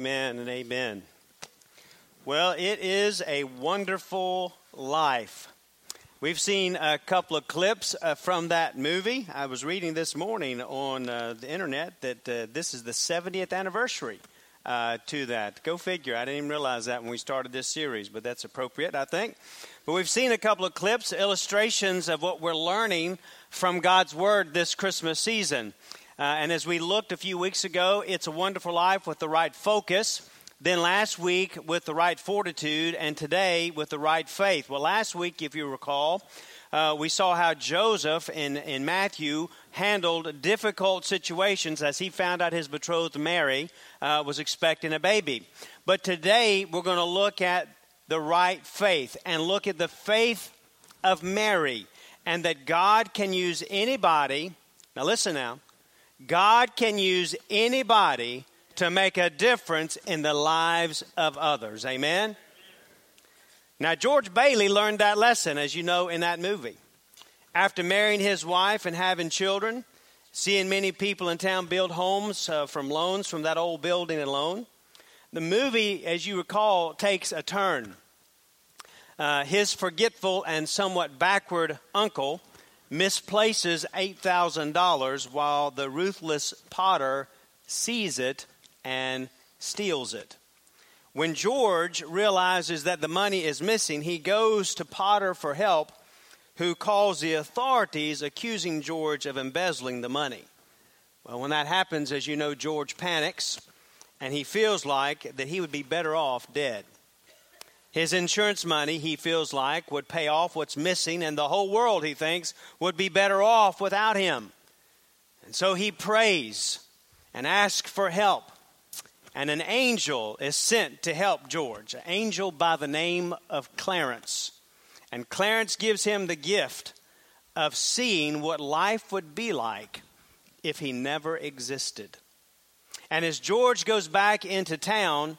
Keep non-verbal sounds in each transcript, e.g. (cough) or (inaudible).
Amen and amen. Well, it is a wonderful life. We've seen a couple of clips uh, from that movie. I was reading this morning on uh, the internet that uh, this is the 70th anniversary uh, to that. Go figure. I didn't even realize that when we started this series, but that's appropriate, I think. But we've seen a couple of clips, illustrations of what we're learning from God's Word this Christmas season. Uh, and as we looked a few weeks ago, it's a wonderful life with the right focus. Then last week with the right fortitude, and today with the right faith. Well, last week, if you recall, uh, we saw how Joseph in, in Matthew handled difficult situations as he found out his betrothed Mary uh, was expecting a baby. But today, we're going to look at the right faith and look at the faith of Mary and that God can use anybody. Now, listen now God can use anybody to make a difference in the lives of others. Amen? Now, George Bailey learned that lesson, as you know, in that movie. After marrying his wife and having children, seeing many people in town build homes uh, from loans from that old Building and Loan, the movie, as you recall, takes a turn. Uh, his forgetful and somewhat backward uncle misplaces $8,000 while the ruthless Potter sees it and steals it. When George realizes that the money is missing, he goes to Potter for help, who calls the authorities accusing George of embezzling the money. Well, when that happens, as you know, George panics and he feels like that he would be better off dead. His insurance money, he feels like, would pay off what's missing, and the whole world, he thinks, would be better off without him. And so he prays and asks for help. And an angel is sent to help George, an angel by the name of Clarence. And Clarence gives him the gift of seeing what life would be like if he never existed. And as George goes back into town,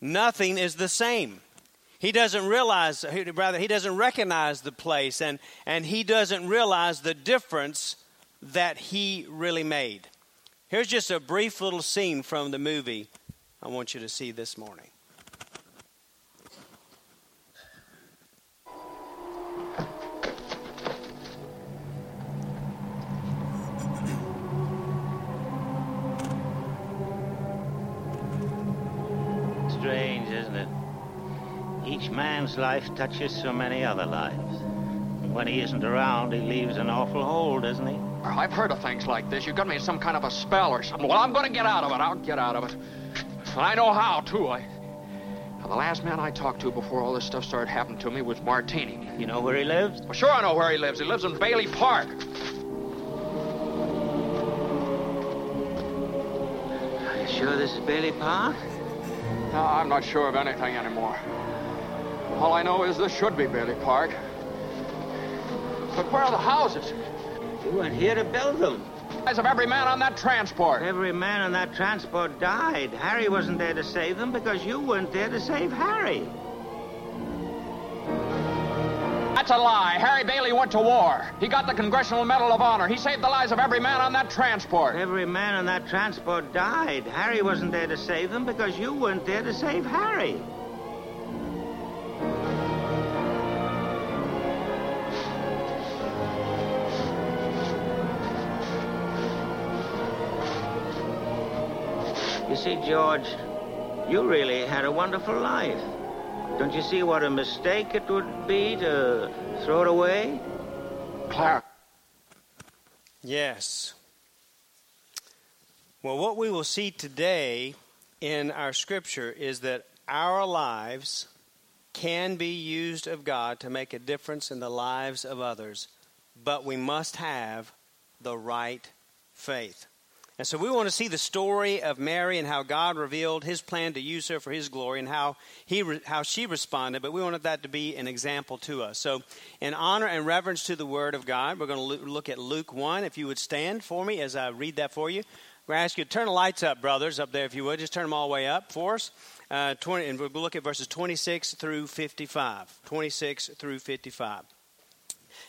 nothing is the same he doesn't realize, rather, he doesn't recognize the place, and, and he doesn't realize the difference that he really made. Here's just a brief little scene from the movie I want you to see this morning. Man's life touches so many other lives. And when he isn't around, he leaves an awful hole, doesn't he? I've heard of things like this. You've got me in some kind of a spell or something. Well, I'm going to get out of it. I'll get out of it. I know how, too. I... Now, the last man I talked to before all this stuff started happening to me was Martini. You know where he lives? Well, sure I know where he lives. He lives in Bailey Park. Are you sure this is Bailey Park? No, I'm not sure of anything anymore. All I know is this should be Bailey Park. But where are the houses? You weren't here to build them. Eyes of every man on that transport. Every man on that transport died. Harry wasn't there to save them because you weren't there to save Harry. That's a lie. Harry Bailey went to war. He got the Congressional Medal of Honor. He saved the lives of every man on that transport. Every man on that transport died. Harry wasn't there to save them because you weren't there to save Harry. You see, George, you really had a wonderful life. Don't you see what a mistake it would be to throw it away? Clara. Yes. Well, what we will see today in our scripture is that our lives can be used of God to make a difference in the lives of others, but we must have the right faith. And so we want to see the story of Mary and how God revealed his plan to use her for his glory and how, he re- how she responded, but we wanted that to be an example to us. So, in honor and reverence to the Word of God, we're going to look at Luke 1. If you would stand for me as I read that for you. I'm going to ask you to turn the lights up, brothers, up there, if you would. Just turn them all the way up for us. Uh, 20, and we'll look at verses 26 through 55. 26 through 55.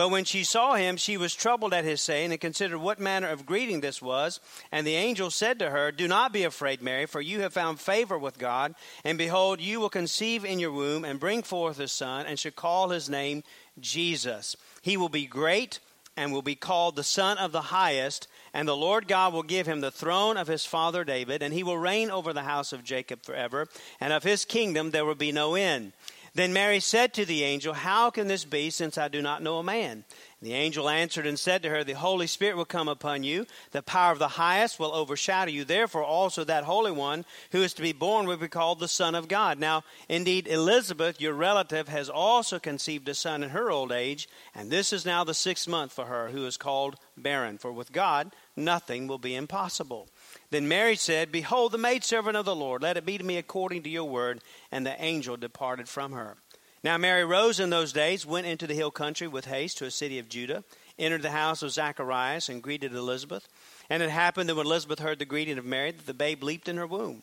But when she saw him, she was troubled at his saying, and considered what manner of greeting this was. And the angel said to her, Do not be afraid, Mary, for you have found favor with God. And behold, you will conceive in your womb, and bring forth a son, and shall call his name Jesus. He will be great, and will be called the Son of the Highest. And the Lord God will give him the throne of his father David, and he will reign over the house of Jacob forever, and of his kingdom there will be no end. Then Mary said to the angel, How can this be, since I do not know a man? The angel answered and said to her, The Holy Spirit will come upon you, the power of the highest will overshadow you. Therefore, also that Holy One who is to be born will be called the Son of God. Now, indeed, Elizabeth, your relative, has also conceived a son in her old age, and this is now the sixth month for her, who is called barren. For with God, nothing will be impossible. Then Mary said, Behold, the maidservant of the Lord, let it be to me according to your word. And the angel departed from her. Now Mary rose in those days, went into the hill country with haste to a city of Judah, entered the house of Zacharias, and greeted Elizabeth. And it happened that when Elizabeth heard the greeting of Mary, that the babe leaped in her womb.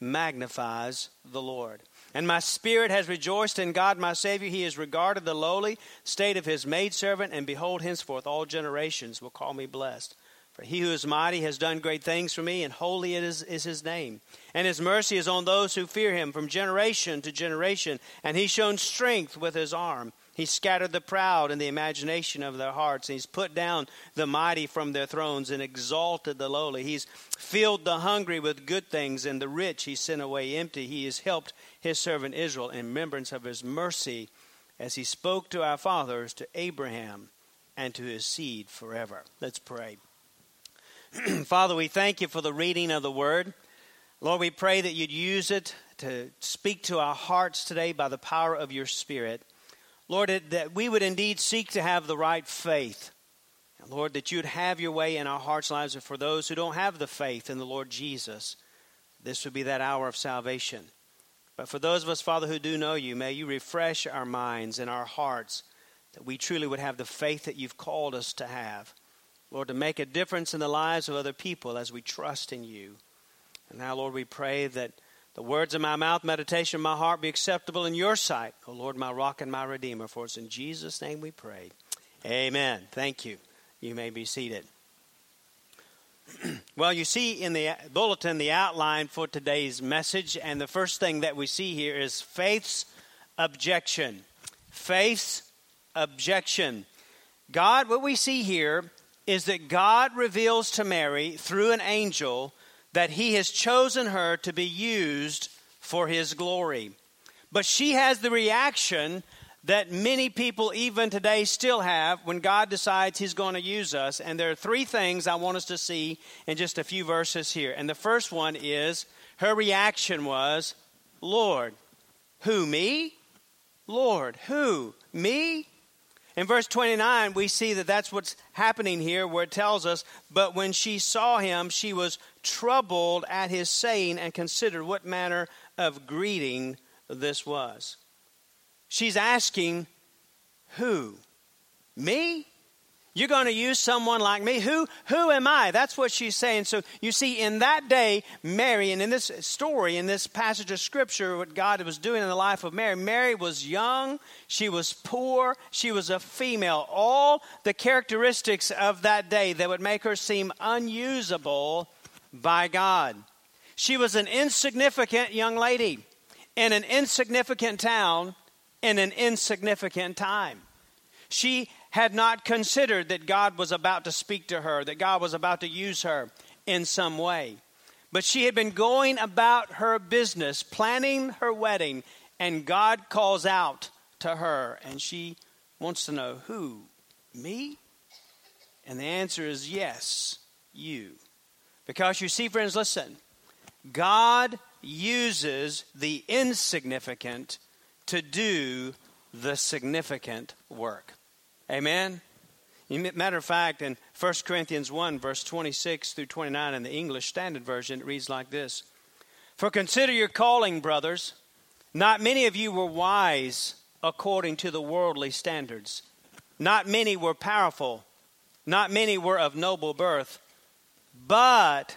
magnifies the Lord and my spirit has rejoiced in God my Savior. He has regarded the lowly state of his maidservant, and behold, henceforth all generations will call me blessed. For he who is mighty has done great things for me, and holy is, is his name. And his mercy is on those who fear him from generation to generation. And he's shown strength with his arm. He scattered the proud in the imagination of their hearts. He's put down the mighty from their thrones and exalted the lowly. He's filled the hungry with good things, and the rich he sent away empty. He has helped his servant Israel in remembrance of his mercy as he spoke to our fathers, to Abraham, and to his seed forever. Let's pray. (clears throat) Father, we thank you for the reading of the word. Lord, we pray that you'd use it to speak to our hearts today by the power of your Spirit. Lord, that we would indeed seek to have the right faith. Lord, that you'd have your way in our hearts' lives. And for those who don't have the faith in the Lord Jesus, this would be that hour of salvation. But for those of us, Father, who do know you, may you refresh our minds and our hearts that we truly would have the faith that you've called us to have. Lord, to make a difference in the lives of other people as we trust in you. And now, Lord, we pray that the words of my mouth, meditation of my heart be acceptable in your sight, O Lord, my rock and my redeemer. For it's in Jesus' name we pray. Amen. Thank you. You may be seated. (clears throat) well, you see in the bulletin the outline for today's message, and the first thing that we see here is faith's objection. Faith's objection. God, what we see here is that God reveals to Mary through an angel that he has chosen her to be used for his glory. But she has the reaction that many people, even today, still have when God decides He's going to use us. And there are three things I want us to see in just a few verses here. And the first one is her reaction was, Lord, who, me? Lord, who? Me? In verse 29, we see that that's what's happening here, where it tells us, But when she saw him, she was troubled at his saying and considered what manner of greeting this was. She's asking, Who? Me? You're going to use someone like me? Who, who am I? That's what she's saying. So you see, in that day, Mary, and in this story, in this passage of Scripture, what God was doing in the life of Mary, Mary was young, she was poor, she was a female. All the characteristics of that day that would make her seem unusable by God. She was an insignificant young lady in an insignificant town in an insignificant time. She had not considered that God was about to speak to her, that God was about to use her in some way. But she had been going about her business, planning her wedding, and God calls out to her, and she wants to know who? Me? And the answer is yes, you. Because you see, friends, listen. God uses the insignificant to do the significant work. Amen? Matter of fact, in 1 Corinthians 1, verse 26 through 29 in the English Standard Version, it reads like this For consider your calling, brothers. Not many of you were wise according to the worldly standards. Not many were powerful. Not many were of noble birth. But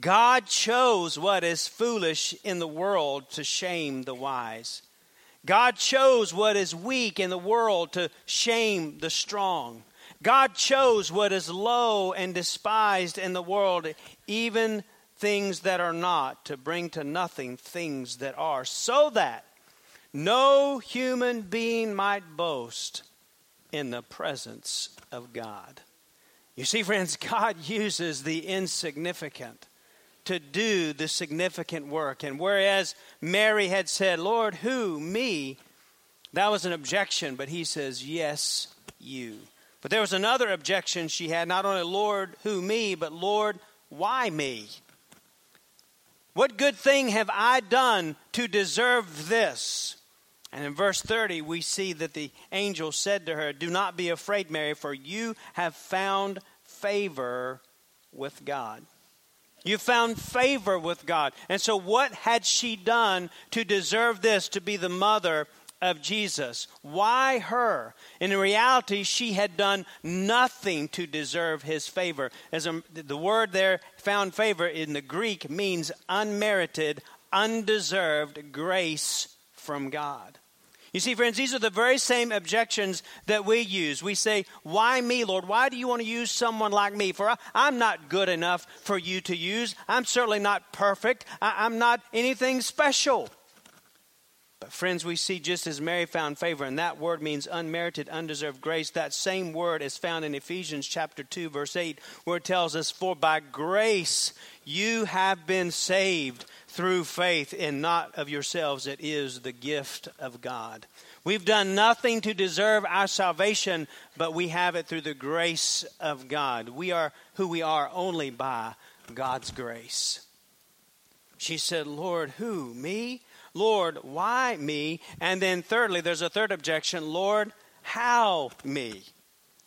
God chose what is foolish in the world to shame the wise. God chose what is weak in the world to shame the strong. God chose what is low and despised in the world, even things that are not, to bring to nothing things that are, so that no human being might boast in the presence of God. You see, friends, (laughs) God uses the insignificant to do the significant work. And whereas Mary had said, Lord, who? Me? That was an objection, but he says, Yes, you. But there was another objection she had not only, Lord, who me, but Lord, why me? What good thing have I done to deserve this? And in verse 30, we see that the angel said to her, Do not be afraid, Mary, for you have found favor with God. You found favor with God. And so, what had she done to deserve this to be the mother of Jesus. Why her? In reality, she had done nothing to deserve his favor. As a, the word there, found favor in the Greek, means unmerited, undeserved grace from God. You see, friends, these are the very same objections that we use. We say, Why me, Lord? Why do you want to use someone like me? For I, am not good enough for you to use. I'm certainly not perfect. I, I'm not anything special. But, friends, we see just as Mary found favor, and that word means unmerited, undeserved grace. That same word is found in Ephesians chapter 2, verse 8, where it tells us, For by grace you have been saved through faith, and not of yourselves. It is the gift of God. We've done nothing to deserve our salvation, but we have it through the grace of God. We are who we are only by God's grace. She said, Lord, who? Me? Lord, why me? And then thirdly, there's a third objection Lord, how me?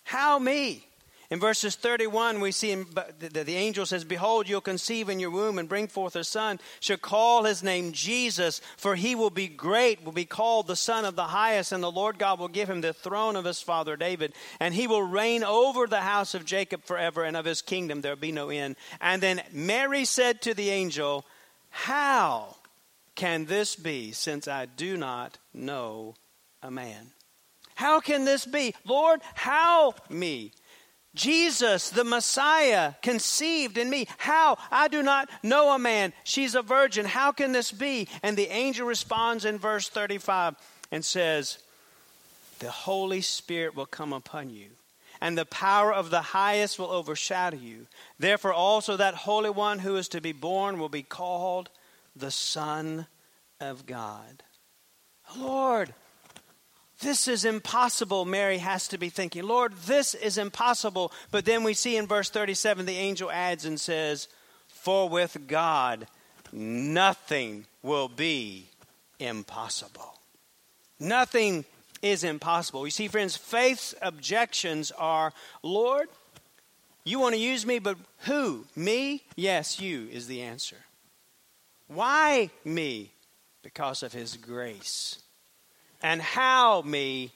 How me? In verses 31, we see that the angel says, Behold, you'll conceive in your womb and bring forth a son, shall call his name Jesus, for he will be great, will be called the Son of the Highest, and the Lord God will give him the throne of his father David, and he will reign over the house of Jacob forever, and of his kingdom there will be no end. And then Mary said to the angel, How? can this be since I do not know a man? How can this be? Lord, how me? Jesus, the Messiah, conceived in me. How? I do not know a man. She's a virgin. How can this be? And the angel responds in verse 35 and says, The Holy Spirit will come upon you, and the power of the highest will overshadow you. Therefore, also that Holy One who is to be born will be called the Son of God. Lord, this is impossible, Mary has to be thinking. Lord, this is impossible. But then we see in verse 37, the angel adds and says, For with God, nothing will be impossible. Nothing is impossible. You see, friends, faith's objections are Lord, you want to use me, but who? Me? Yes, you is the answer. Why me? Because of his grace. And how me?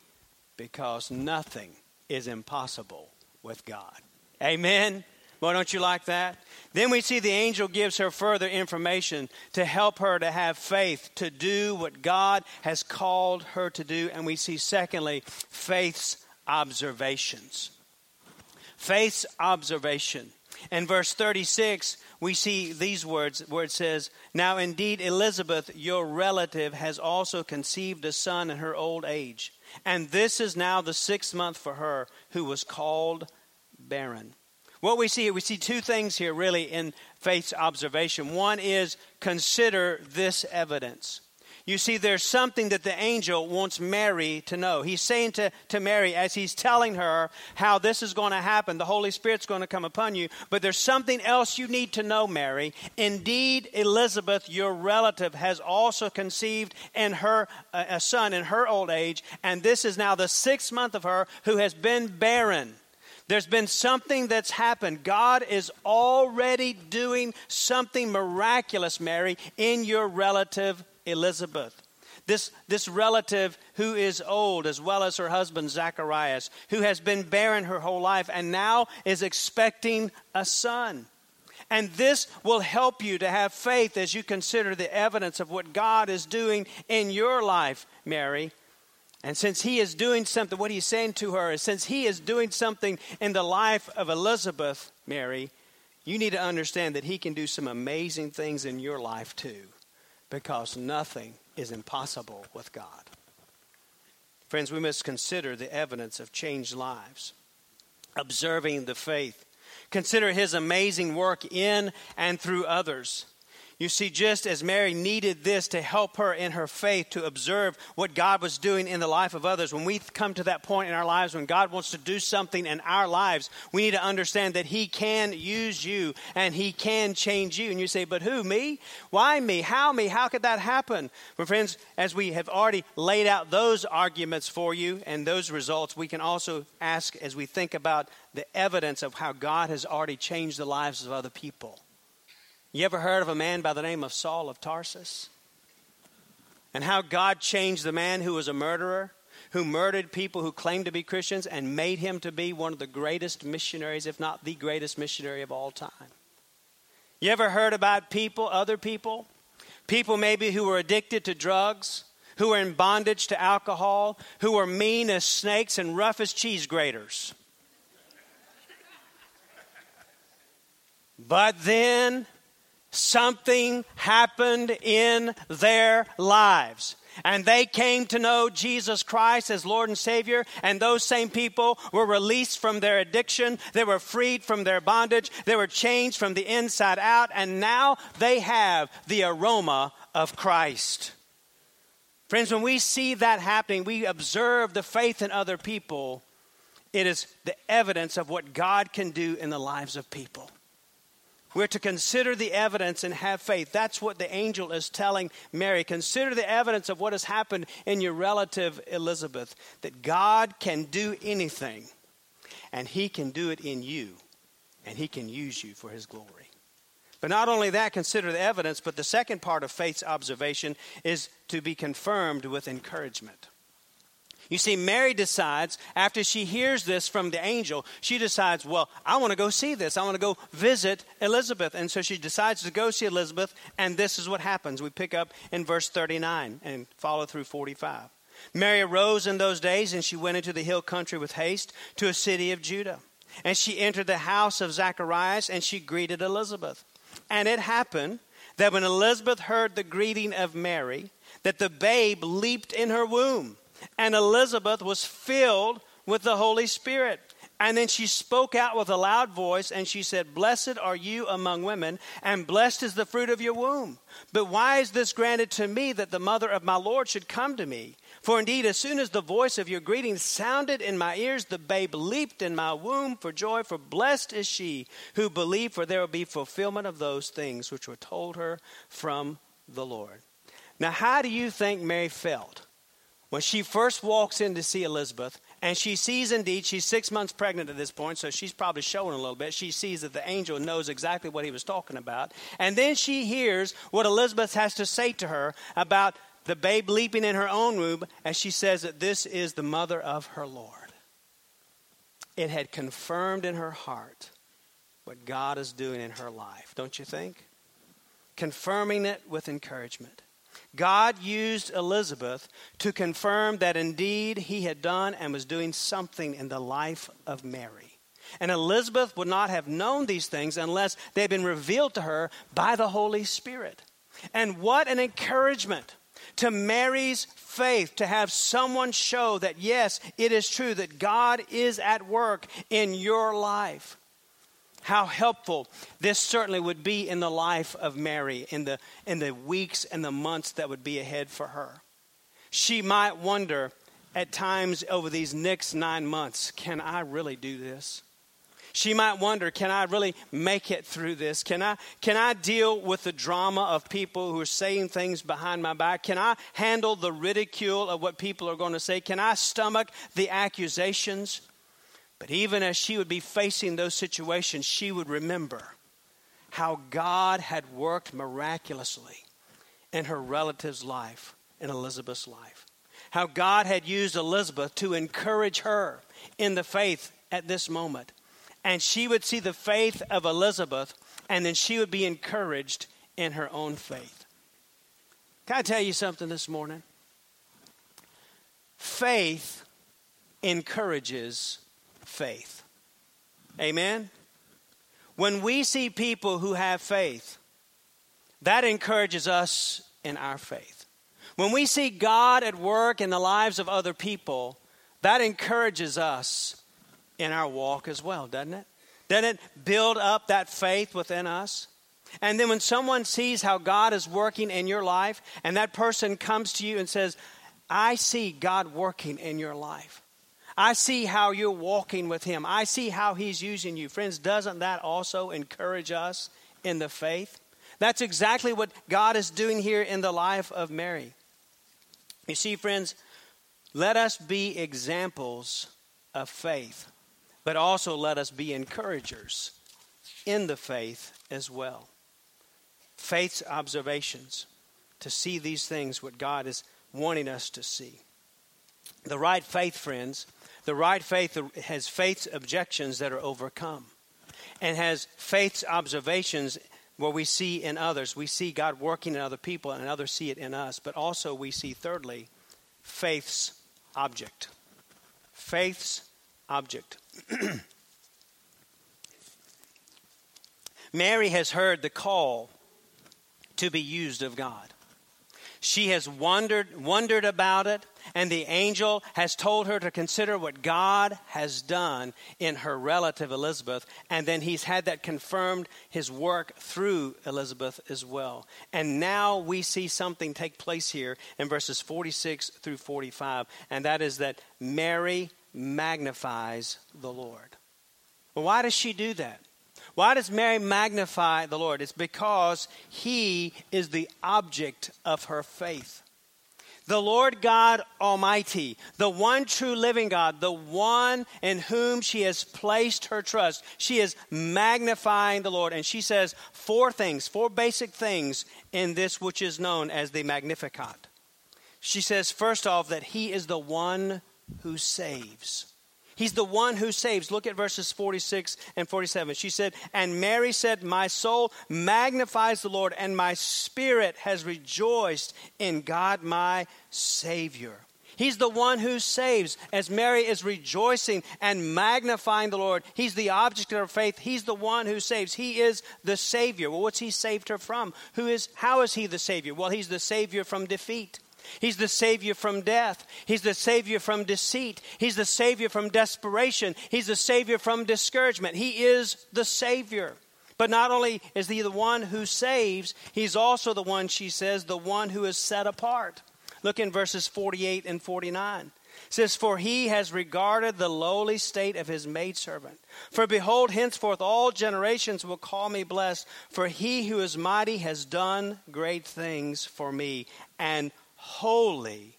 Because nothing is impossible with God. Amen. Well, don't you like that? Then we see the angel gives her further information to help her to have faith to do what God has called her to do. And we see, secondly, faith's observations. Faith's observation. In verse 36, we see these words where it says, Now indeed, Elizabeth, your relative, has also conceived a son in her old age. And this is now the sixth month for her who was called barren. What we see, here, we see two things here really in faith's observation. One is consider this evidence. You see, there's something that the angel wants Mary to know. He's saying to, to Mary, as he's telling her how this is going to happen, the Holy Spirit's going to come upon you, but there's something else you need to know, Mary. Indeed, Elizabeth, your relative, has also conceived in her uh, a son in her old age, and this is now the sixth month of her who has been barren. There's been something that's happened. God is already doing something miraculous, Mary, in your relative Elizabeth. This, this relative who is old, as well as her husband Zacharias, who has been barren her whole life and now is expecting a son. And this will help you to have faith as you consider the evidence of what God is doing in your life, Mary. And since he is doing something, what he's saying to her is since he is doing something in the life of Elizabeth, Mary, you need to understand that he can do some amazing things in your life too because nothing is impossible with God. Friends, we must consider the evidence of changed lives, observing the faith, consider his amazing work in and through others. You see, just as Mary needed this to help her in her faith to observe what God was doing in the life of others, when we come to that point in our lives when God wants to do something in our lives, we need to understand that He can use you and He can change you. And you say, but who, me? Why me? How me? How could that happen? But, friends, as we have already laid out those arguments for you and those results, we can also ask as we think about the evidence of how God has already changed the lives of other people. You ever heard of a man by the name of Saul of Tarsus? And how God changed the man who was a murderer, who murdered people who claimed to be Christians, and made him to be one of the greatest missionaries, if not the greatest missionary of all time. You ever heard about people, other people? People maybe who were addicted to drugs, who were in bondage to alcohol, who were mean as snakes and rough as cheese graters. But then something happened in their lives. And they came to know Jesus Christ as Lord and Savior, and those same people were released from their addiction. They were freed from their bondage. They were changed from the inside out, and now they have the aroma of Christ. Friends, when we see that happening, we observe the faith in other people. It is the evidence of what God can do in the lives of people. We're to consider the evidence and have faith. That's what the angel is telling Mary. Consider the evidence of what has happened in your relative Elizabeth, that God can do anything, and He can do it in you, and He can use you for His glory. But not only that, consider the evidence, but the second part of faith's observation is to be confirmed with encouragement. You see, Mary decides, after she hears this from the angel, she decides, well, I want to go see this. I want to go visit Elizabeth. And so she decides to go see Elizabeth, and this is what happens. We pick up in verse 39 and follow through 45. Mary arose in those days, and she went into the hill country with haste to a city of Judah. And she entered the house of Zacharias, and she greeted Elizabeth. And it happened that when Elizabeth heard the greeting of Mary, that the babe leaped in her womb and Elizabeth was filled with the Holy Spirit. And then she spoke out with a loud voice and she said, Blessed are you among women, and blessed is the fruit of your womb. But why is this granted to me that the mother of my Lord should come to me? For indeed, as soon as the voice of your greeting sounded in my ears, the babe leaped in my womb for joy. For blessed is she who believed, for there will be fulfillment of those things which were told her from the Lord. Now, how do you think Mary felt? When she first walks in to see Elizabeth, and she sees indeed, she's six months pregnant at this point, so she's probably showing a little bit. She sees that the angel knows exactly what he was talking about. And then she hears what Elizabeth has to say to her about the babe leaping in her own womb, and she says that this is the mother of her Lord. It had confirmed in her heart what God is doing in her life, don't you think? Confirming it with encouragement. God used Elizabeth to confirm that indeed he had done and was doing something in the life of Mary. And Elizabeth would not have known these things unless they had been revealed to her by the Holy Spirit. And what an encouragement to Mary's faith to have someone show that, yes, it is true that God is at work in your life. How helpful this certainly would be in the life of Mary in the, in the weeks and the months that would be ahead for her. She might wonder at times over these next nine months can I really do this? She might wonder, can I really make it through this? Can I, can I deal with the drama of people who are saying things behind my back? Can I handle the ridicule of what people are going to say? Can I stomach the accusations? But even as she would be facing those situations, she would remember how God had worked miraculously in her relative's life, in Elizabeth's life. How God had used Elizabeth to encourage her in the faith at this moment and she would see the faith of Elizabeth, and then she would be encouraged in her own faith. Can I tell you something this morning? Faith encourages faith. Amen? When we see people who have faith, that encourages us in our faith. When we see God at work in the lives of other people, that encourages us in our walk as well, doesn't it? Doesn't it build up that faith within us? And then when someone sees how God is working in your life, and that person comes to you and says, I see God working in your life. I see how you're walking with Him. I see how He's using you. Friends, doesn't that also encourage us in the faith? That's exactly what God is doing here in the life of Mary. You see, friends, let us be examples of faith but also let us be encouragers in the faith as well. Faith's observations to see these things, what God is wanting us to see. The right faith, friends, the right faith has faith's objections that are overcome and has faith's observations where we see in others. We see God working in other people and others see it in us, but also we see, thirdly, faith's object. Faith's object. (clears throat) Mary has heard the call to be used of God. She has wondered, wondered about it, and the angel has told her to consider what God has done in her relative Elizabeth, and then he's had that confirmed his work through Elizabeth as well. And now we see something take place here in verses 46 through 45, and that is that Mary magnifies the Lord. Well, why does she do that? Why does Mary magnify the Lord? It's because he is the object of her faith. The Lord God Almighty, the one true living God, the one in whom she has placed her trust. She is magnifying the Lord. And she says four things, four basic things in this which is known as the Magnificat. She says, first off, that he is the one who saves. He's the one who saves. Look at verses 46 and 47. She said, And Mary said, My soul magnifies the Lord, and my spirit has rejoiced in God my Savior. He's the one who saves. As Mary is rejoicing and magnifying the Lord, He's the object of her faith. He's the one who saves. He is the Savior. Well, what's He saved her from? Who is, how is He the Savior? Well, He's the Savior from defeat. He's the Savior from death. He's the Savior from deceit. He's the Savior from desperation. He's the Savior from discouragement. He is the Savior. But not only is he the one who saves, he's also the one, she says, the one who is set apart. Look in verses 48 and 49. It says, For he has regarded the lowly state of his maidservant. For behold, henceforth all generations will call me blessed, for he who is mighty has done great things for me, and Holy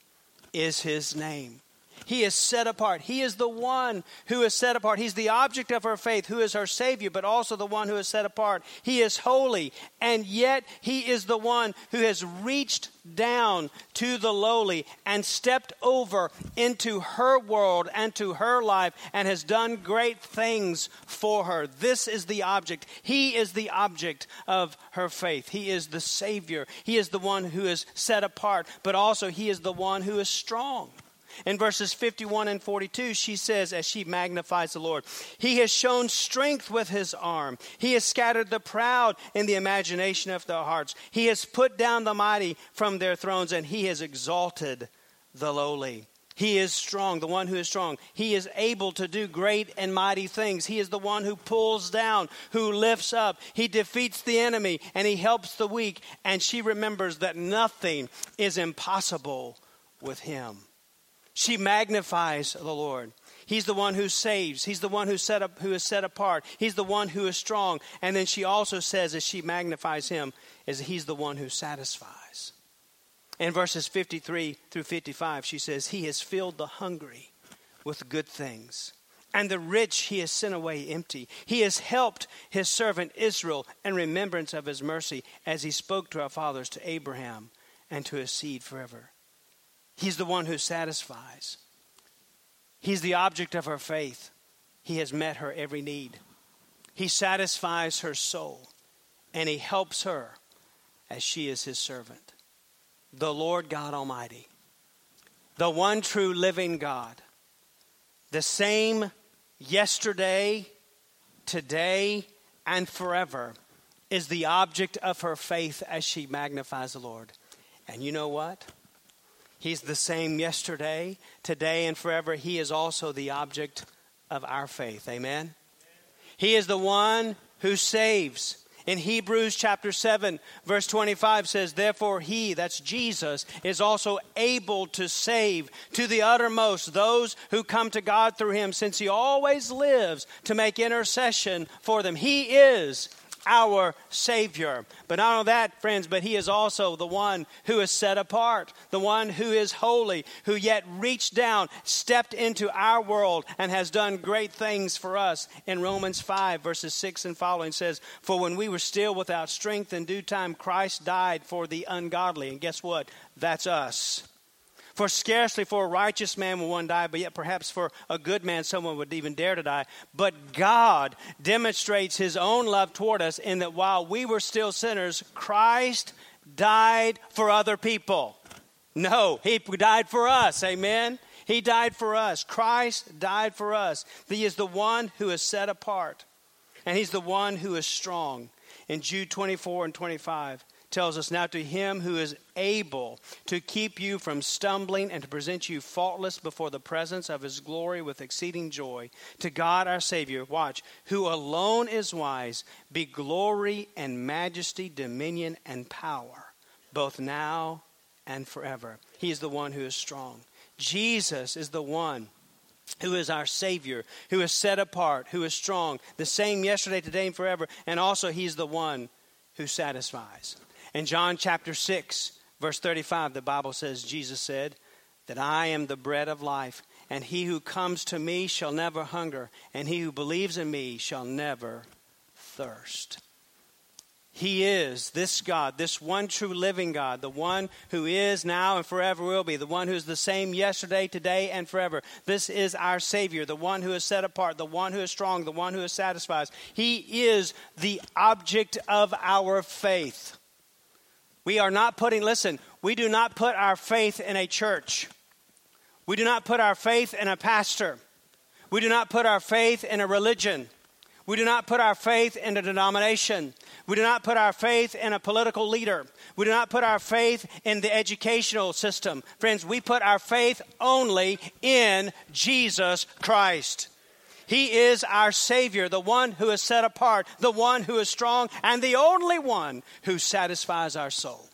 is his name. He is set apart. He is the one who is set apart. He's the object of her faith, who is her Savior, but also the one who is set apart. He is holy, and yet He is the one who has reached down to the lowly and stepped over into her world and to her life and has done great things for her. This is the object. He is the object of her faith. He is the Savior. He is the one who is set apart, but also He is the one who is strong. In verses 51 and 42, she says, as she magnifies the Lord, He has shown strength with His arm. He has scattered the proud in the imagination of their hearts. He has put down the mighty from their thrones, and He has exalted the lowly. He is strong, the one who is strong. He is able to do great and mighty things. He is the one who pulls down, who lifts up. He defeats the enemy and he helps the weak. And she remembers that nothing is impossible with him. She magnifies the Lord. He's the one who saves. He's the one who set up who is set apart. He's the one who is strong. And then she also says as she magnifies him is he's the one who satisfies. In verses 53 through 55, she says, He has filled the hungry with good things, and the rich he has sent away empty. He has helped his servant Israel in remembrance of his mercy, as he spoke to our fathers, to Abraham, and to his seed forever. He's the one who satisfies. He's the object of her faith. He has met her every need. He satisfies her soul, and he helps her as she is his servant the Lord God Almighty, the one true living God, the same yesterday, today, and forever, is the object of her faith as she magnifies the Lord. And you know what? He's the same yesterday, today, and forever. He is also the object of our faith. Amen? He is the one who saves. In Hebrews chapter 7, verse 25 says, Therefore he, that's Jesus, is also able to save to the uttermost those who come to God through him, since he always lives to make intercession for them. He is our Savior. But not only that, friends, but He is also the one who is set apart, the one who is holy, who yet reached down, stepped into our world, and has done great things for us. In Romans 5, verses 6 and following says, For when we were still without strength in due time, Christ died for the ungodly. And guess what? That's us. For scarcely for a righteous man will one die, but yet perhaps for a good man someone would even dare to die. But God demonstrates his own love toward us in that while we were still sinners, Christ died for other people. No, he died for us. Amen. He died for us. Christ died for us. He is the one who is set apart, and he's the one who is strong. In Jude 24 and 25, tells us, Now to him who is able to keep you from stumbling and to present you faultless before the presence of his glory with exceeding joy, to God our Savior, watch, who alone is wise, be glory and majesty, dominion and power, both now and forever. He is the one who is strong. Jesus is the one who is our Savior, who is set apart, who is strong, the same yesterday, today, and forever. And also, He's the one who satisfies. In John chapter 6, verse 35, the Bible says, Jesus said, That I am the bread of life, and he who comes to me shall never hunger, and he who believes in me shall never thirst. He is this God, this one true living God, the one who is now and forever will be, the one who is the same yesterday, today, and forever. This is our Savior, the one who is set apart, the one who is strong, the one who is satisfies. He is the object of our faith. We are not putting, listen, we do not put our faith in a church. We do not put our faith in a pastor. We do not put our faith in a religion. We do not put our faith in a denomination. We do not put our faith in a political leader. We do not put our faith in the educational system. Friends, we put our faith only in Jesus Christ. He is our Savior, the one who is set apart, the one who is strong, and the only one who satisfies our soul.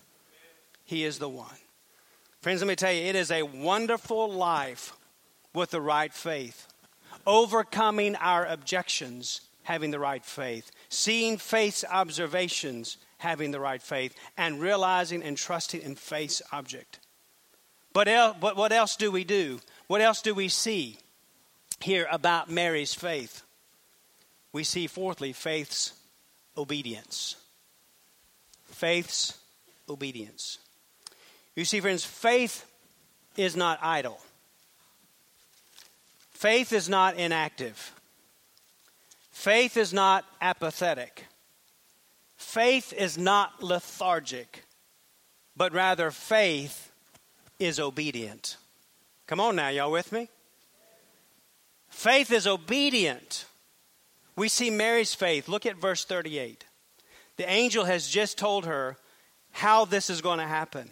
He is the one. Friends, let me tell you, it is a wonderful life with the right faith. Overcoming our objections, having the right faith. Seeing faith's observations, having the right faith. And realizing and trusting in faith's object. But, el- but what else do we do? What else do we see? Here about Mary's faith, we see fourthly faith's obedience. Faith's obedience. You see, friends, faith is not idle. Faith is not inactive. Faith is not apathetic. Faith is not lethargic, but rather faith is obedient. Come on now, y'all with me? Faith is obedient. We see Mary's faith. Look at verse 38. The angel has just told her how this is going to happen.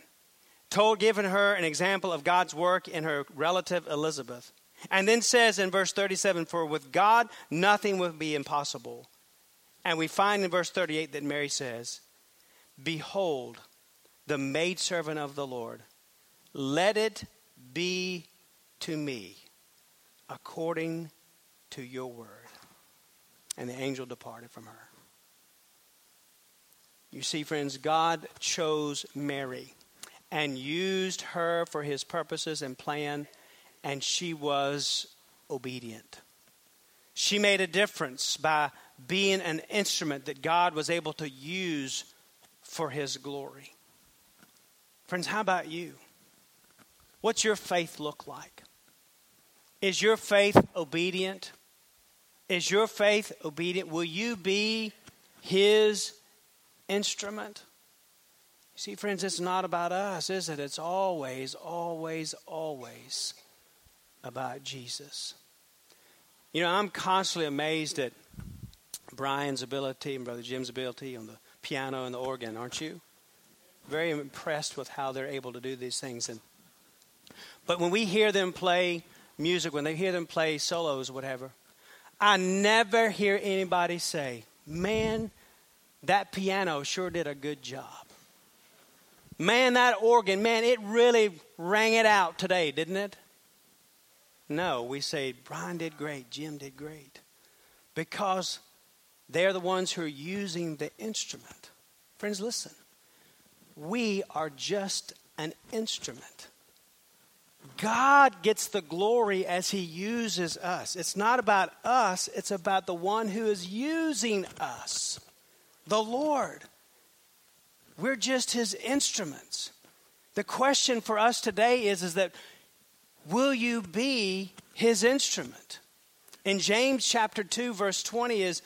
told, given her an example of God's work in her relative Elizabeth. And then says in verse 37 For with God nothing will be impossible. And we find in verse 38 that Mary says, Behold, the maidservant of the Lord, let it be to me according to your word. And the angel departed from her. You see, friends, God chose Mary and used her for his purposes and plan, and she was obedient. She made a difference by being an instrument that God was able to use for his glory. Friends, how about you? What's your faith look like? Is your faith obedient? Is your faith obedient? Will you be his instrument? See, friends, it's not about us, is it? It's always, always, always about Jesus. You know, I'm constantly amazed at Brian's ability and Brother Jim's ability on the piano and the organ, aren't you? Very impressed with how they're able to do these things. And but when we hear them play music, when they hear them play solos or whatever, I never hear anybody say, "Man, that piano sure did a good job." Man, that organ, man, it really rang it out today, didn't it? No, we say, Brian did great, Jim did great. Because they're the ones who are using the instrument. Friends, listen. We are just an instrument. God gets the glory as He uses us. It's not about us, it's about the one who is using us, the Lord. We're just his instruments. The question for us today is, is that will you be his instrument? In James chapter 2, verse 20 is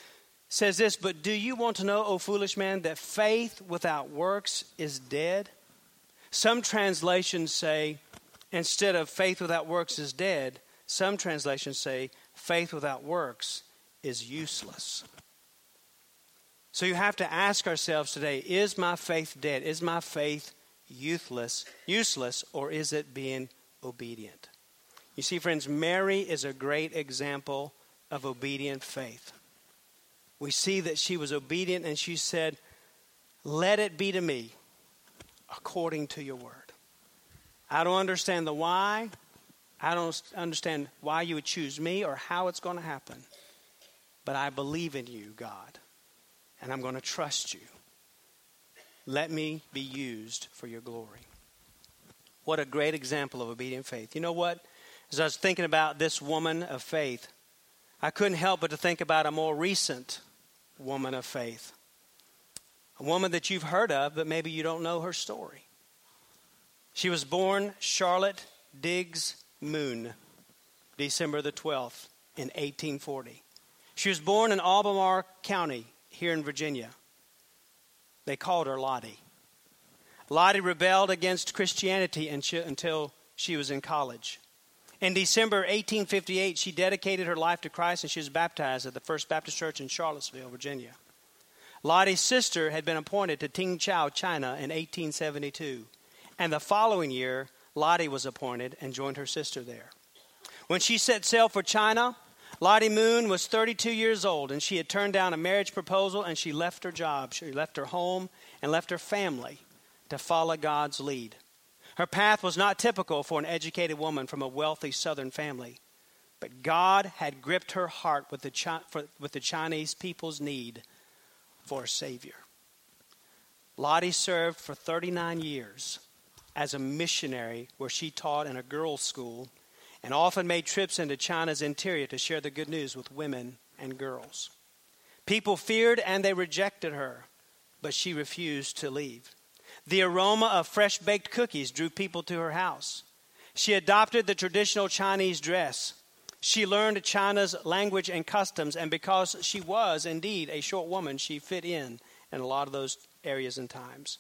says this, but do you want to know, O foolish man, that faith without works is dead? Some translations say, instead of faith without works is dead, some translations say faith without works is useless. So you have to ask ourselves today is my faith dead? Is my faith useless, useless or is it being obedient? You see, friends, Mary is a great example of obedient faith. We see that she was obedient and she said, Let it be to me according to your word. I don't understand the why. I don't understand why you would choose me or how it's going to happen. But I believe in you, God and I'm going to trust you. Let me be used for your glory. What a great example of obedient faith. You know what? As I was thinking about this woman of faith, I couldn't help but to think about a more recent woman of faith. A woman that you've heard of, but maybe you don't know her story. She was born Charlotte Diggs Moon, December the 12th in 1840. She was born in Albemarle County, here in Virginia. They called her Lottie. Lottie rebelled against Christianity until she was in college. In December 1858, she dedicated her life to Christ and she was baptized at the First Baptist Church in Charlottesville, Virginia. Lottie's sister had been appointed to Tingchao, China in 1872. And the following year, Lottie was appointed and joined her sister there. When she set sail for China, Lottie Moon was 32 years old and she had turned down a marriage proposal and she left her job. She left her home and left her family to follow God's lead. Her path was not typical for an educated woman from a wealthy southern family, but God had gripped her heart with the, Chi- for, with the Chinese people's need for a Savior. Lottie served for 39 years as a missionary where she taught in a girls' school and often made trips into China's interior to share the good news with women and girls. People feared and they rejected her, but she refused to leave. The aroma of fresh baked cookies drew people to her house. She adopted the traditional Chinese dress. She learned China's language and customs, and because she was indeed a short woman, she fit in in a lot of those areas and times.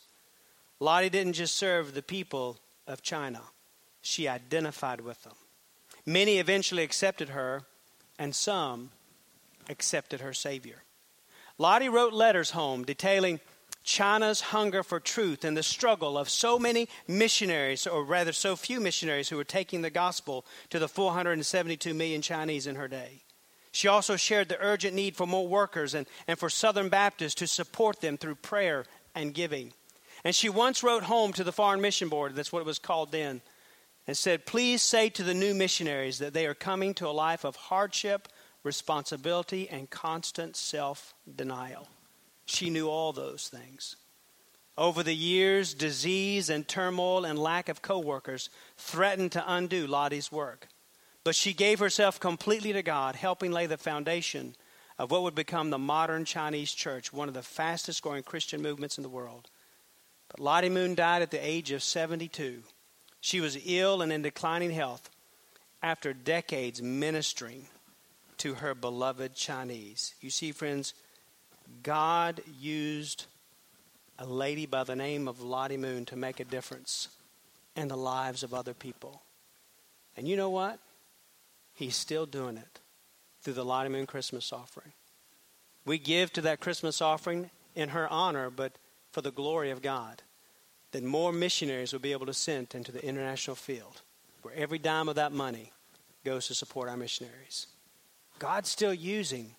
Lottie didn't just serve the people of China, she identified with them. Many eventually accepted her, and some accepted her Savior. Lottie wrote letters home detailing China's hunger for truth and the struggle of so many missionaries, or rather, so few missionaries who were taking the gospel to the 472 million Chinese in her day. She also shared the urgent need for more workers and, and for Southern Baptists to support them through prayer and giving. And she once wrote home to the Foreign Mission Board, that's what it was called then, and said, Please say to the new missionaries that they are coming to a life of hardship, responsibility, and constant self denial. She knew all those things. Over the years, disease and turmoil and lack of coworkers threatened to undo Lottie's work. But she gave herself completely to God, helping lay the foundation of what would become the modern Chinese church, one of the fastest growing Christian movements in the world. Lottie Moon died at the age of 72. She was ill and in declining health after decades ministering to her beloved Chinese. You see, friends, God used a lady by the name of Lottie Moon to make a difference in the lives of other people. And you know what? He's still doing it through the Lottie Moon Christmas offering. We give to that Christmas offering in her honor, but for the glory of God, that more missionaries will be able to send into the international field, where every dime of that money goes to support our missionaries. God's still using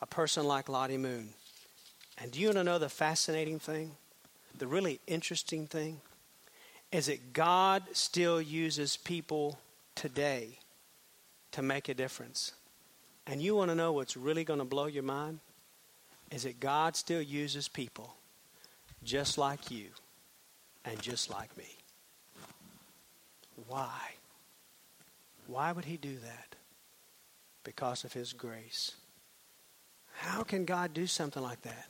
a person like Lottie Moon. And do you want to know the fascinating thing? The really interesting thing? Is that God still uses people today to make a difference. And you want to know what's really going to blow your mind? Is that God still uses people just like you and just like me. Why? Why would He do that? Because of His grace. How can God do something like that?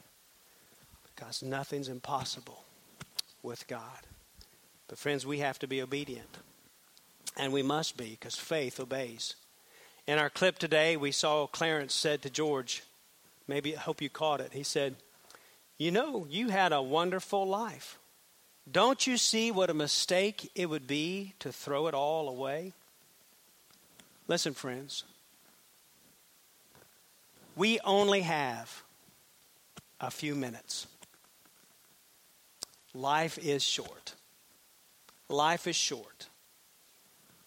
Because nothing's impossible with God. But, friends, we have to be obedient. And we must be, because faith obeys. In our clip today, we saw Clarence said to George, maybe I hope you caught it. He said, You know, you had a wonderful life. Don't you see what a mistake it would be to throw it all away? Listen, friends. We only have a few minutes. Life is short. Life is short.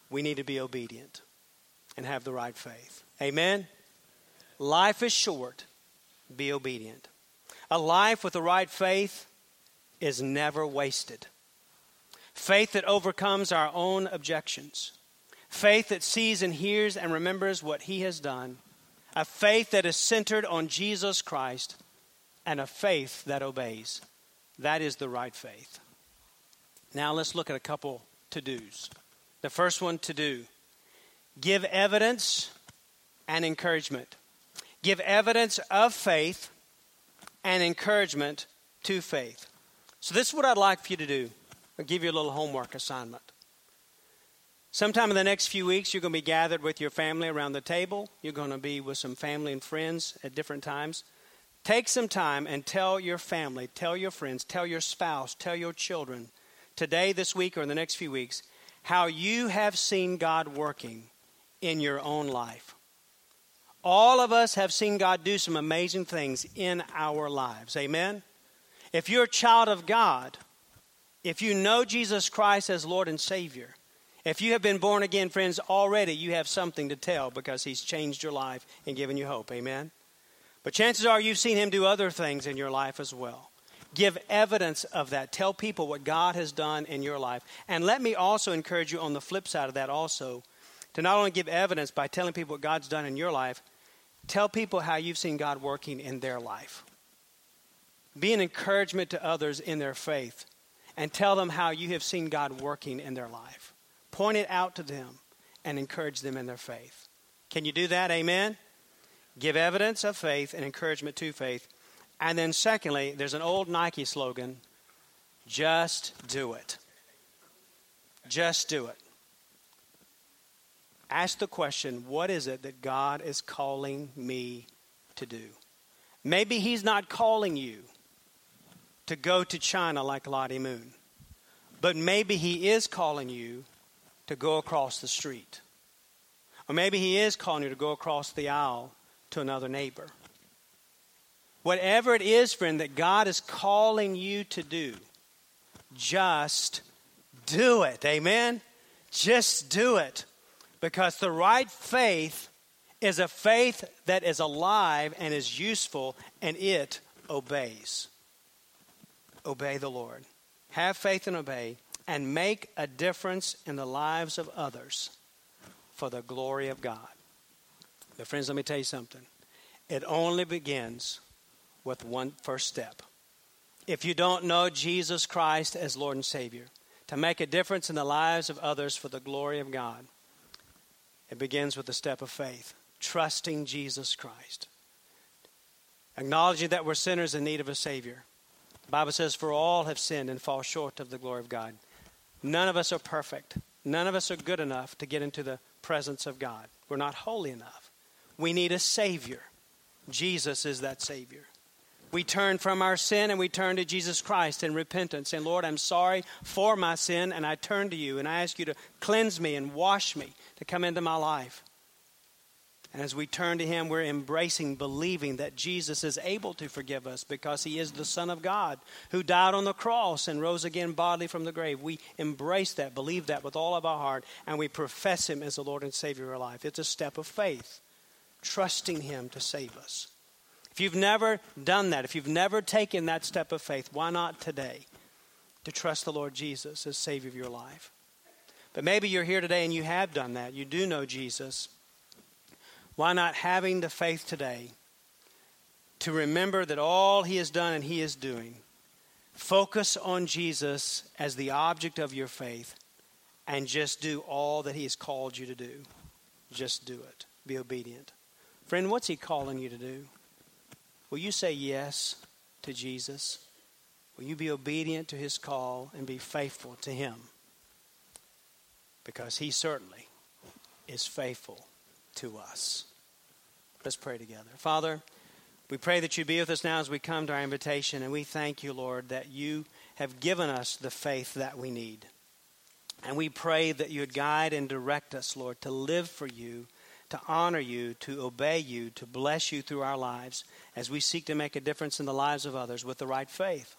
We need to be obedient and have the right faith. Amen? Life is short. Be obedient. A life with the right faith is never wasted. Faith that overcomes our own objections. Faith that sees and hears and remembers what He has done. A faith that is centered on Jesus Christ. And a faith that obeys. That is the right faith. Now let's look at a couple to dos. The first one to do give evidence and encouragement. Give evidence of faith and encouragement to faith. So, this is what I'd like for you to do. I'll give you a little homework assignment. Sometime in the next few weeks, you're going to be gathered with your family around the table. You're going to be with some family and friends at different times. Take some time and tell your family, tell your friends, tell your spouse, tell your children today, this week, or in the next few weeks how you have seen God working in your own life. All of us have seen God do some amazing things in our lives. Amen? If you're a child of God, if you know Jesus Christ as Lord and Savior, if you have been born again, friends, already you have something to tell because He's changed your life and given you hope. Amen? But chances are you've seen Him do other things in your life as well. Give evidence of that. Tell people what God has done in your life. And let me also encourage you on the flip side of that also to not only give evidence by telling people what God's done in your life, tell people how you've seen God working in their life. Be an encouragement to others in their faith and tell them how you have seen God working in their life. Point it out to them and encourage them in their faith. Can you do that? Amen? Give evidence of faith and encouragement to faith. And then, secondly, there's an old Nike slogan just do it. Just do it. Ask the question what is it that God is calling me to do? Maybe He's not calling you to go to China like Lottie Moon, but maybe He is calling you to go across the street. Or maybe He is calling you to go across the aisle to another neighbor. Whatever it is, friend, that God is calling you to do, just do it. Amen? Just do it. Because the right faith is a faith that is alive and is useful, and it obeys. Obey the Lord. Have faith and obey, and make a difference in the lives of others for the glory of God. But, friends, let me tell you something. It only begins with one first step. If you don't know Jesus Christ as Lord and Savior, to make a difference in the lives of others for the glory of God, it begins with the step of faith, trusting Jesus Christ, acknowledging that we're sinners in need of a Savior. The Bible says, For all have sinned and fall short of the glory of God. None of us are perfect. None of us are good enough to get into the presence of God. We're not holy enough. We need a Savior. Jesus is that Savior we turn from our sin and we turn to Jesus Christ in repentance. And Lord, I'm sorry for my sin, and I turn to you and I ask you to cleanse me and wash me to come into my life. And as we turn to Him, we're embracing, believing that Jesus is able to forgive us because He is the Son of God who died on the cross and rose again bodily from the grave. We embrace that, believe that with all of our heart, and we profess Him as the Lord and Savior of our life. It's a step of faith, trusting Him to save us. If you've never done that, if you've never taken that step of faith, why not today to trust the Lord Jesus as Savior of your life? But maybe you're here today and you have done that. You do know Jesus. Why not having the faith today to remember that all He has done and He is doing? Focus on Jesus as the object of your faith and just do all that He has called you to do. Just do it. Be obedient. Friend, what's He calling you to do? Will you say yes to Jesus? Will you be obedient to his call and be faithful to him? Because he certainly is faithful to us. Let's pray together. Father, we pray that you be with us now as we come to our invitation, and we thank you, Lord, that you have given us the faith that we need. And we pray that you would guide and direct us, Lord, to live for you to honor you, to obey you, to bless you through our lives as we seek to make a difference in the lives of others with the right faith.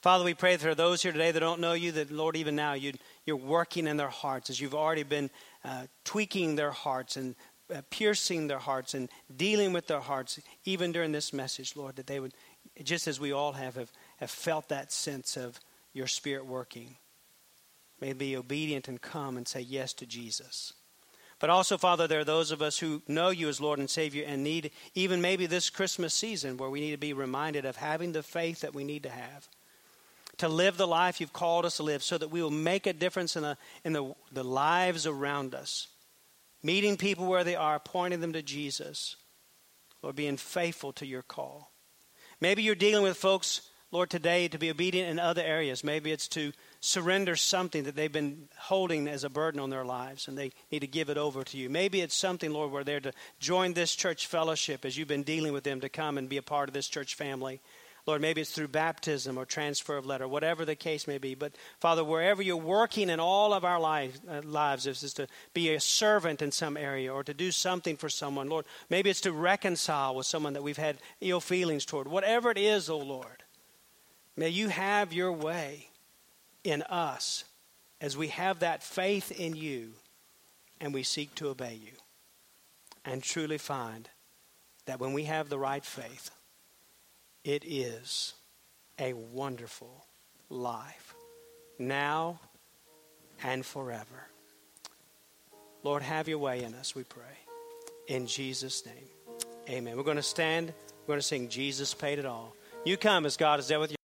Father, we pray that are those here today that don't know you, that, Lord, even now you are working in their hearts as you've already been uh, tweaking their hearts and uh, piercing their hearts and dealing with their hearts, even during this message, Lord, that they would, just as we all have, have, have felt that sense of your Spirit working, may be obedient and come and say yes to Jesus. But also, Father, there are those of us who know you as Lord and Savior and need, even maybe this Christmas season, where we need to be reminded of having the faith that we need to have to live the life you've called us to live so that we will make a difference in, the, in the, the lives around us. Meeting people where they are, pointing them to Jesus, or being faithful to your call. Maybe you're dealing with folks, Lord, today to be obedient in other areas. Maybe it's to surrender something that they've been holding as a burden on their lives and they need to give it over to you. Maybe it's something, Lord, where they're to join this church fellowship as you've been dealing with them to come and be a part of this church family. Lord, maybe it's through baptism or transfer of letter, whatever the case may be. But Father, wherever you're working in all of our life, uh, lives, if it's to be a servant in some area or to do something for someone, Lord, maybe it's to reconcile with someone that we've had ill feelings toward. Whatever it is, oh Lord, may you have your way in us as we have that faith in you and we seek to obey you and truly find that when we have the right faith, it is a wonderful life now and forever. Lord, have your way in us, we pray. In Jesus' name, amen. We're going to stand. We're going to sing Jesus Paid It All. You come as God is there with you.